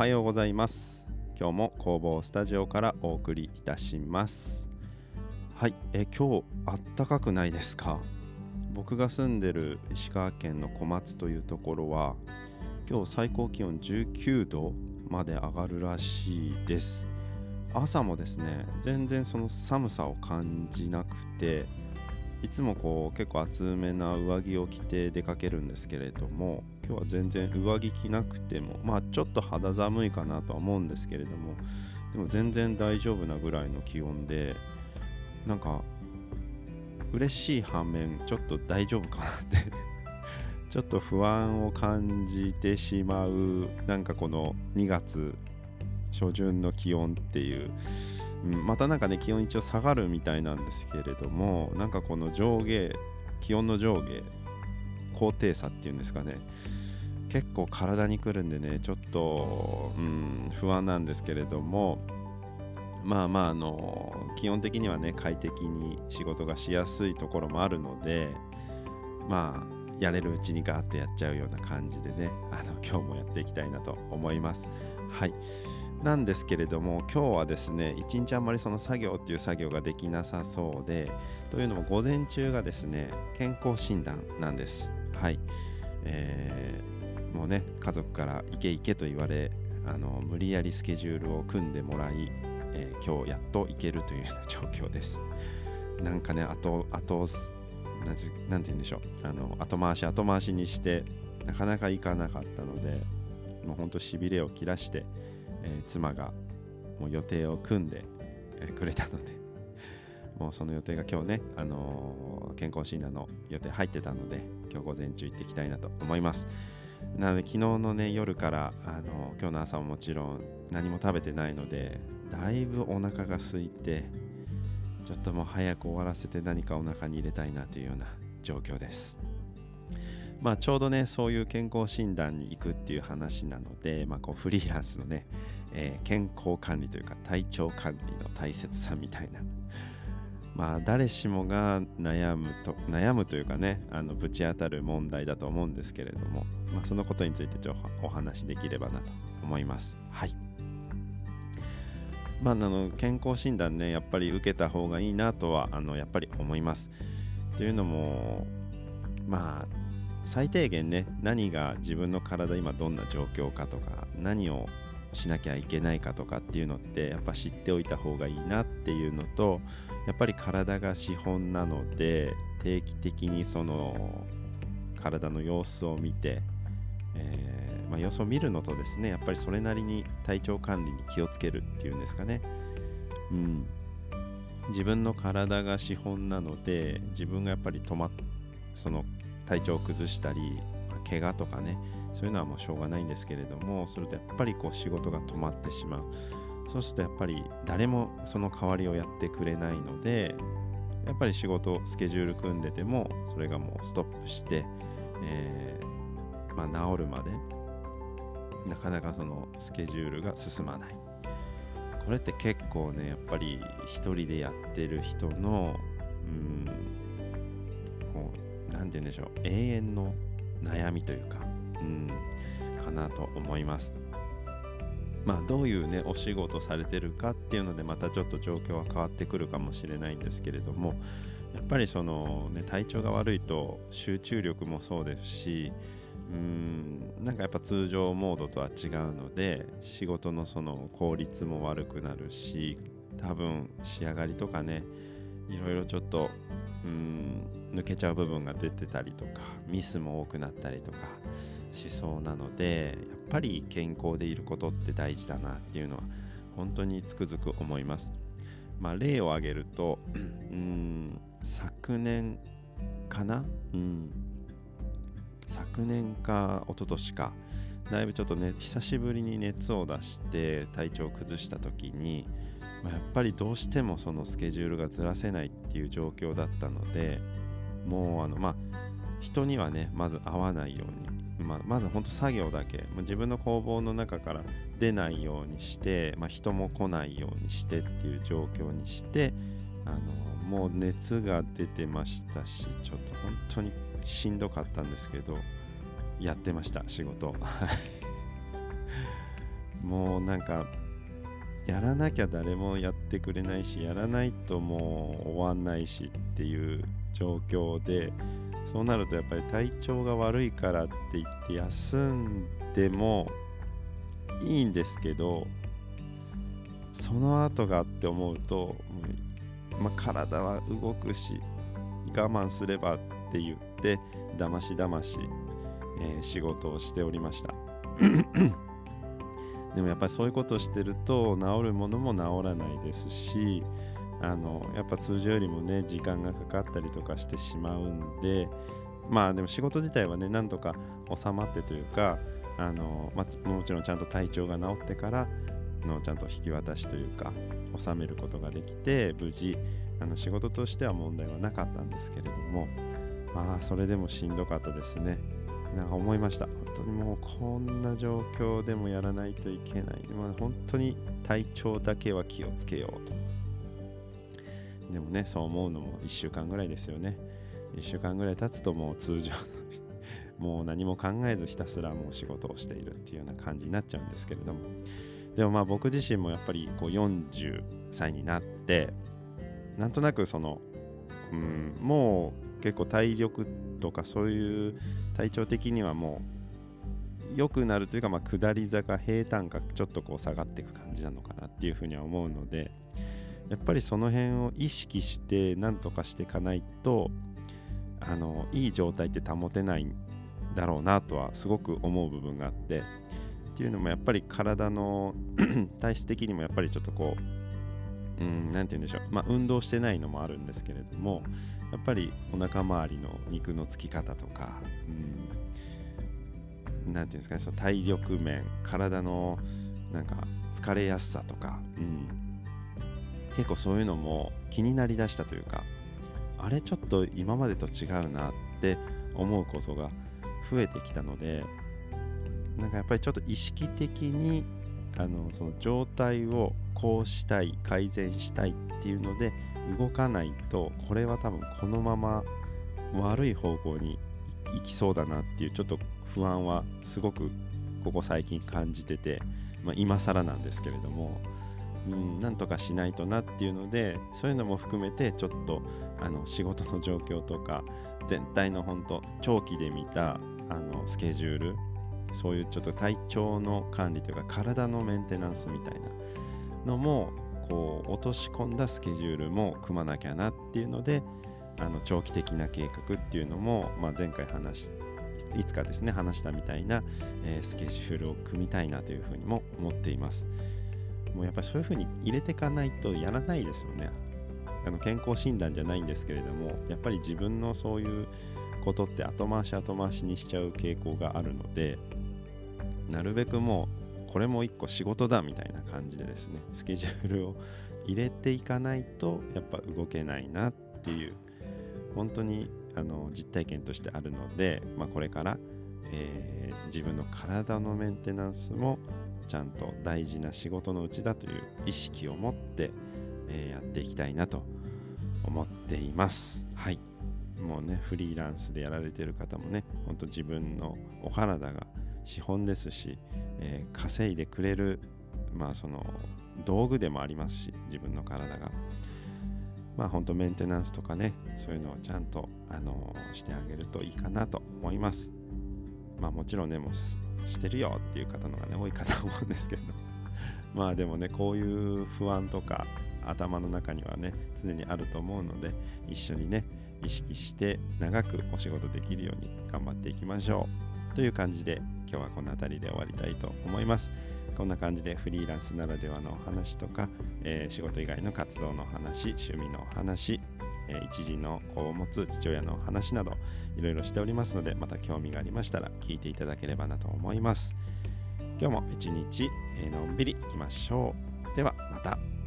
はようございます。今日も工房スタジオからお送りいたします。はいえ今日あったかくないですか？僕が住んでる石川県の小松というところは今日最高気温19度まで上がるらしいです。朝もですね全然その寒さを感じなくていつもこう結構厚めな上着を着て出かけるんですけれども今日は全然上着着なくてもまあちょっと肌寒いかなとは思うんですけれどもでも全然大丈夫なぐらいの気温でなんか嬉しい反面ちょっと大丈夫かなって ちょっと不安を感じてしまうなんかこの2月初旬の気温っていううん、またなんかね気温一応下がるみたいなんですけれどもなんかこの上下気温の上下高低差っていうんですかね結構体にくるんでねちょっと、うん、不安なんですけれどもまあまああの基本的にはね快適に仕事がしやすいところもあるのでまあやれるうちにガーッとやっちゃうような感じでねあの 今日もやっていきたいなと思います。はい。なんですけれども今日はですね一日あんまりその作業っていう作業ができなさそうでというのも午前中がですね健康診断なんです。はい、えー、もうね家族から行け行けと言われあの無理やりスケジュールを組んでもらい、えー、今日やっと行けるというような 状況です。なんかねあとあとなんて言うんでしょう。あの後回し後回しにしてなかなか行かなかったのでもうほんとしびれを切らしてえー、妻がもう予定を組んで、えー、くれたので もうその予定が今日ね、あのー、健康診断の予定入ってたので今日午前中行っていきたいなと思います。なので昨日のね夜から、あの今日の朝ももちろん何も食べてないのでだいぶお腹が空いてちょっともう早く終わらせて何かお腹に入れたいなというような状況です。まあ、ちょうどねそういう健康診断に行くっていう話なので、まあ、こうフリーランスのね、えー、健康管理というか体調管理の大切さみたいなまあ誰しもが悩むと悩むというかねあのぶち当たる問題だと思うんですけれども、まあ、そのことについてちょっとお話できればなと思います。はい。まあ、あの健康診断ねやっぱり受けた方がいいなとはあのやっぱり思います。というのもまあ最低限ね何が自分の体今どんな状況かとか何をしなきゃいけないかとかっていうのってやっぱ知っておいた方がいいなっていうのとやっぱり体が資本なので定期的にその体の様子を見て、えー、まあ、様子を見るのとですねやっぱりそれなりに体調管理に気をつけるっていうんですかね。うん。自分の体が資本なので自分がやっぱり止まっその体調を崩したり、怪我とかねそういうのはもうしょうがないんですけれどもそれとやっぱりこう仕事が止まってしまう。そうするとやっぱり誰もその代わりをやってくれないのでやっぱり仕事スケジュール組んでてもそれがもうストップして、えー、まあ、治るまでなかなかそのスケジュールが進まない。これって結構ねやっぱり一人でやってる人のうんこう何て言うんでしょう永遠の悩みというかうん。かなと思います。まあどういうねお仕事されてるかっていうのでまたちょっと状況は変わってくるかもしれないんですけれどもやっぱりそのね体調が悪いと集中力もそうですしうんなんかやっぱ通常モードとは違うので仕事のその効率も悪くなるし多分仕上がりとかねいろいろちょっとうん抜けちゃう部分が出てたりとかミスも多くなったりとかしそうなのでやっぱり健康でいることって大事だなっていうのは本当につくづく思います。まあ、例を挙げると うん昨年かな、うん、昨年か一昨年か。だいぶちょっとね久しぶりに熱を出して体調を崩した時に、まあ、やっぱりどうしてもそのスケジュールがずらせないっていう状況だったのでもうあのまあ人にはねまず会わないように、まあ、まず本当作業だけ。自分の工房の中から出ないようにして、まあ、人も来ないようにしてっていう状況にしてあのもう熱が出てましたしちょっと本当にしんどかったんですけどやってました仕事。もうなんかやらなきゃ誰もやってくれないしやらないともう終わんないしっていう状況でそうなるとやっぱり体調が悪いからって言って休んでもいいんですけどその後がって思うと、まあ、体は動くし我慢すればって言ってだましだまし、えー、仕事をしておりました。でもやっぱりそういうことをしてると治るものも治らないですしあのやっぱ通常よりもね時間がかかったりとかしてしまうんでまあでも仕事自体はねなんとか収まってというかあの、まあ、もちろんちゃんと体調が治ってからのちゃんと引き渡しというか収めることができて無事あの仕事としては問題はなかったんですけれどもまあそれでもしんどかったですね。なんか思いました。本当にもうこんな状況でもやらないといけない、まあ、本当に体調だけは気をつけようと。でもねそう思うのも1週間ぐらいですよね。1週間ぐらい経つともう通常の もう何も考えずひたすらもう仕事をしているっていうような感じになっちゃうんですけれども。でもまあ僕自身もやっぱりこう40歳になってなんとなくその、うん、もう結構体力とかそういう体調的にはもう良くなるというか、まあ、下り坂平坦がちょっとこう下がっていく感じなのかなっていうふうには思うのでやっぱりその辺を意識して何とかしていかないとあのいい状態って保てないんだろうなとはすごく思う部分があってっていうのもやっぱり体の 体質的にもやっぱりちょっとこううん、なんて言うんでしょう、まあ、運動してないのもあるんですけれども、やっぱりお腹周りの肉のつき方とか、うん、なんていうんですかね、その体力面、体のなんか疲れやすさとか、うん、結構そういうのも気になりだしたというか、あれちょっと今までと違うなって思うことが増えてきたので、なんかやっぱりちょっと意識的にあのその状態をこうしたい改善したいっていうので動かないとこれは多分このまま悪い方向に行きそうだなっていうちょっと不安はすごくここ最近感じてて、まあ、今更なんですけれども、うん、なんとかしないとなっていうのでそういうのも含めてちょっとあの仕事の状況とか全体の本当長期で見たあのスケジュールそういうちょっと体調の管理というか体のメンテナンスみたいなのもこう落とし込んだスケジュールも組まなきゃなっていうのであの長期的な計画っていうのも、まあ、前回話しいつかですね話したみたいな、えー、スケジュールを組みたいなというふうにも思っています。もうやっぱりそういうふうに入れていかないとやらないですよね。あの健康診断じゃないんですけれどもやっぱり自分のそういうことって後回し後回しにしちゃう傾向があるのでなるべくもうこれも一個仕事だみたいな感じでですねスケジュールを入れていかないとやっぱ動けないなっていう本当にあの実体験としてあるので、まあ、これから、えー、自分の体のメンテナンスもちゃんと大事な仕事のうちだという意識を持って、えー、やっていきたいなと思っています。はいもうねフリーランスでやられてる方もねほんと自分のお体が資本ですし、えー、稼いでくれる、まあ、その道具でもありますし自分の体が。まあ本当メンテナンスとかねそういうのをちゃんと、あのー、してあげるといいかなと思います。まあもちろんねもうしてるよっていう方のがね多いかと思うんですけど まあでもねこういう不安とか頭の中にはね常にあると思うので一緒にね意識して長くお仕事できるように頑張っていきましょうという感じで今日はこの辺りで終わりたいと思います。こんな感じでフリーランスならではのお話とか、えー、仕事以外の活動の話、趣味のお話、えー、一時の子を持つ父親の話などいろいろしておりますのでまた興味がありましたら聞いていただければなと思います。今日も一日、えー、のんびりいきましょう。ではまた。